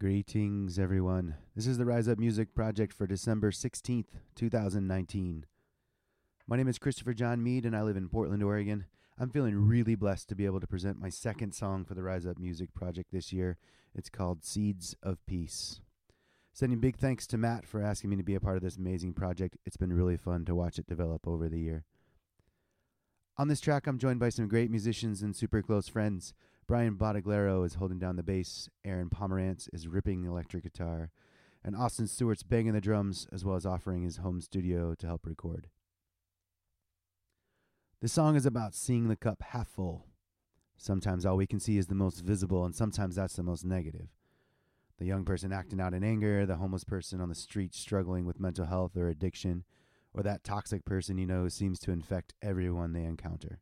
Greetings, everyone. This is the Rise Up Music Project for December 16th, 2019. My name is Christopher John Mead, and I live in Portland, Oregon. I'm feeling really blessed to be able to present my second song for the Rise Up Music Project this year. It's called Seeds of Peace. Sending big thanks to Matt for asking me to be a part of this amazing project. It's been really fun to watch it develop over the year. On this track, I'm joined by some great musicians and super close friends. Brian Bottaglero is holding down the bass, Aaron Pomerantz is ripping the electric guitar, and Austin Stewart's banging the drums as well as offering his home studio to help record. This song is about seeing the cup half full. Sometimes all we can see is the most visible, and sometimes that's the most negative. The young person acting out in anger, the homeless person on the street struggling with mental health or addiction, or that toxic person you know who seems to infect everyone they encounter.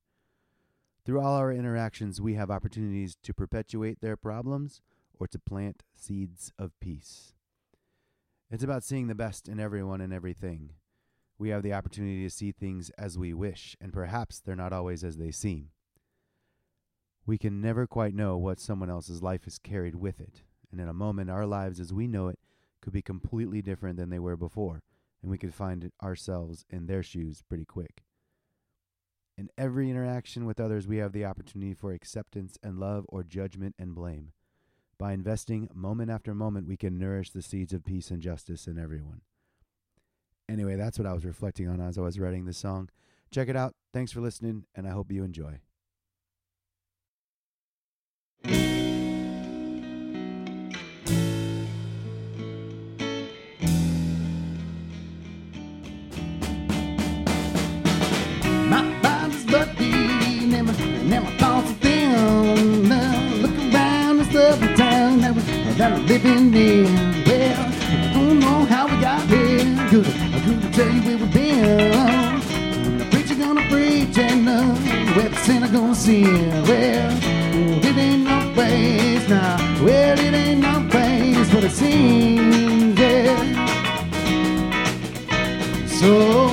Through all our interactions, we have opportunities to perpetuate their problems or to plant seeds of peace. It's about seeing the best in everyone and everything. We have the opportunity to see things as we wish, and perhaps they're not always as they seem. We can never quite know what someone else's life has carried with it, and in a moment, our lives as we know it could be completely different than they were before, and we could find ourselves in their shoes pretty quick. In every interaction with others, we have the opportunity for acceptance and love or judgment and blame. By investing moment after moment, we can nourish the seeds of peace and justice in everyone. Anyway, that's what I was reflecting on as I was writing this song. Check it out. Thanks for listening, and I hope you enjoy. Living in. Well, I don't know how we got here. Could I couldn't tell you where we've been. The preacher gonna preach and the sinner gonna sin. Well, it ain't no place now. Well, it ain't no place, but it seems, yeah. So,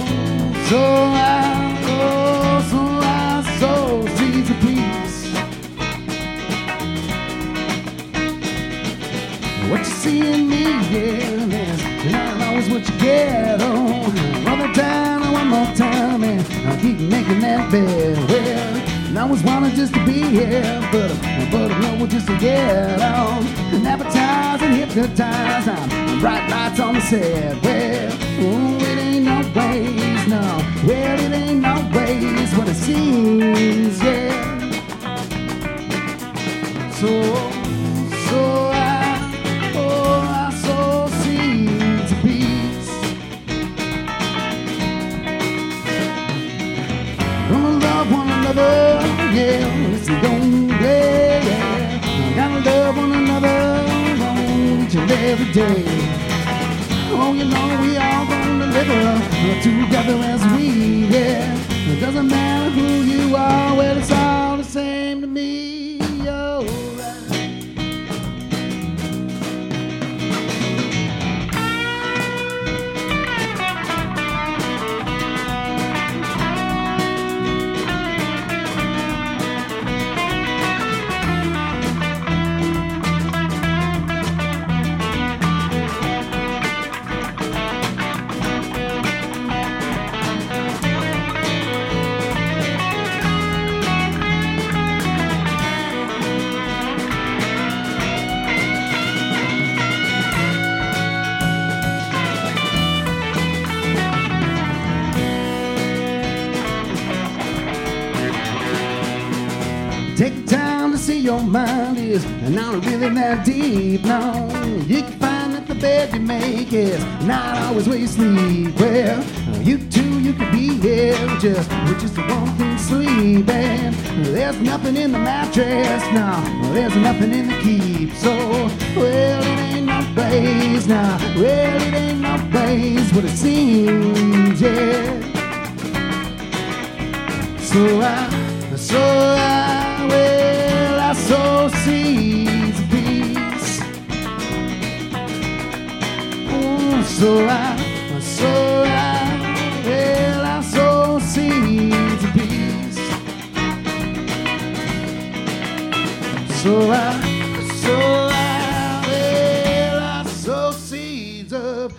so making that bed. Well, and I always wanted just to be here, but but I know just to get on and advertise and hypnotize. I'm bright lights on the set. Well, oh, it ain't no ways, no. Well, it ain't no ways what it seems, yeah. So yeah, it's the only way, yeah. Gotta love one another, each and every day. Oh, you know we all gonna live together as we, yeah. It doesn't matter who your mind is not really that deep. No, you can find that the bed you make is not always where you sleep. Well, you too, you could be here just with just the one thing sleeping. There's nothing in the mattress, no, there's nothing in the keep. So, well, it ain't no place now. Well, it ain't no place what it seems, yeah. So I, so I, well, So out, so soul. Well, our soul sings a peace. Soul I, so. Well, seeds of